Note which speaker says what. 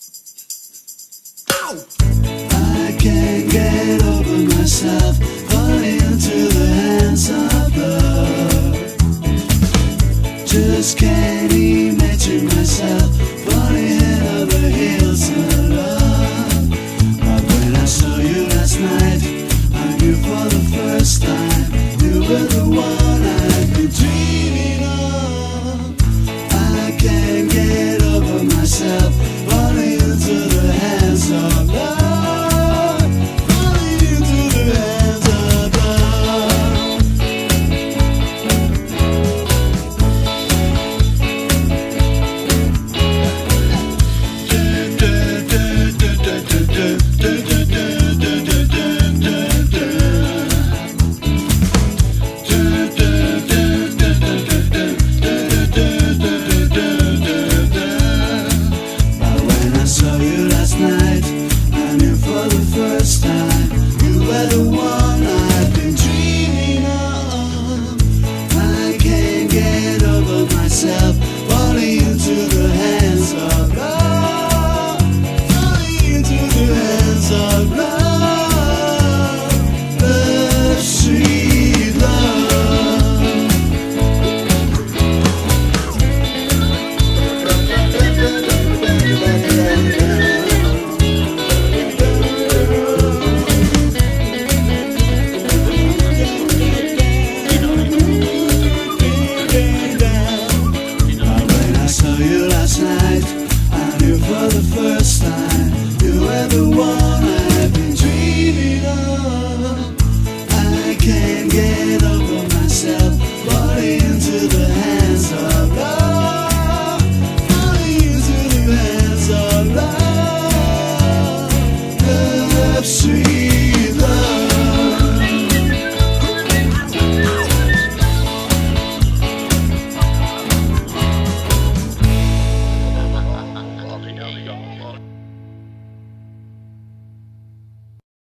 Speaker 1: I can't get over myself, falling into the hands of love. Just can't imagine myself. were the one.